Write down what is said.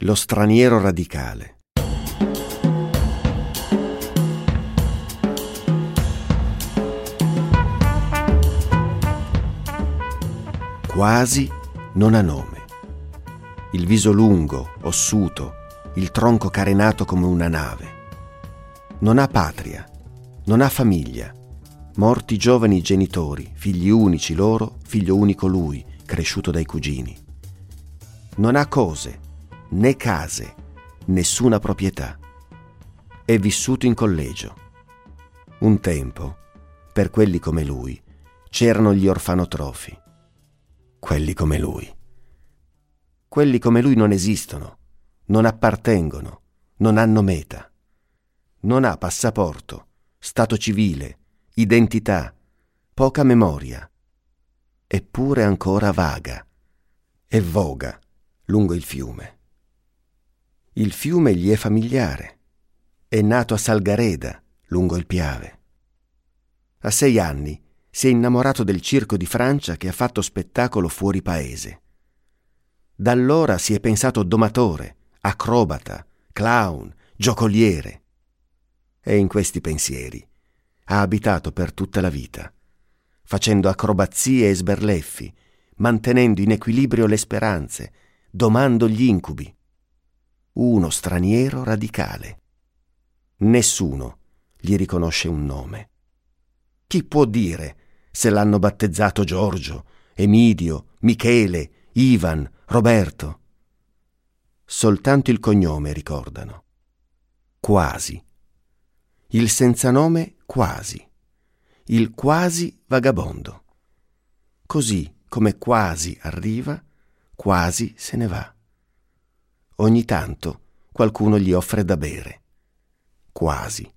Lo straniero radicale. Quasi non ha nome. Il viso lungo, ossuto, il tronco carenato come una nave. Non ha patria, non ha famiglia. Morti giovani genitori, figli unici loro, figlio unico lui, cresciuto dai cugini. Non ha cose, né case, nessuna proprietà. È vissuto in collegio. Un tempo, per quelli come lui, c'erano gli orfanotrofi. Quelli come lui. Quelli come lui non esistono, non appartengono, non hanno meta. Non ha passaporto, stato civile, identità, poca memoria. Eppure ancora vaga e voga lungo il fiume. Il fiume gli è familiare. È nato a Salgareda, lungo il Piave. A sei anni si è innamorato del circo di Francia che ha fatto spettacolo fuori paese. Da allora si è pensato domatore, acrobata, clown, giocoliere. E in questi pensieri ha abitato per tutta la vita, facendo acrobazie e sberleffi, mantenendo in equilibrio le speranze, domando gli incubi uno straniero radicale. Nessuno gli riconosce un nome. Chi può dire se l'hanno battezzato Giorgio, Emidio, Michele, Ivan, Roberto? Soltanto il cognome ricordano. Quasi. Il senza nome quasi. Il quasi vagabondo. Così come quasi arriva, quasi se ne va. Ogni tanto qualcuno gli offre da bere. Quasi.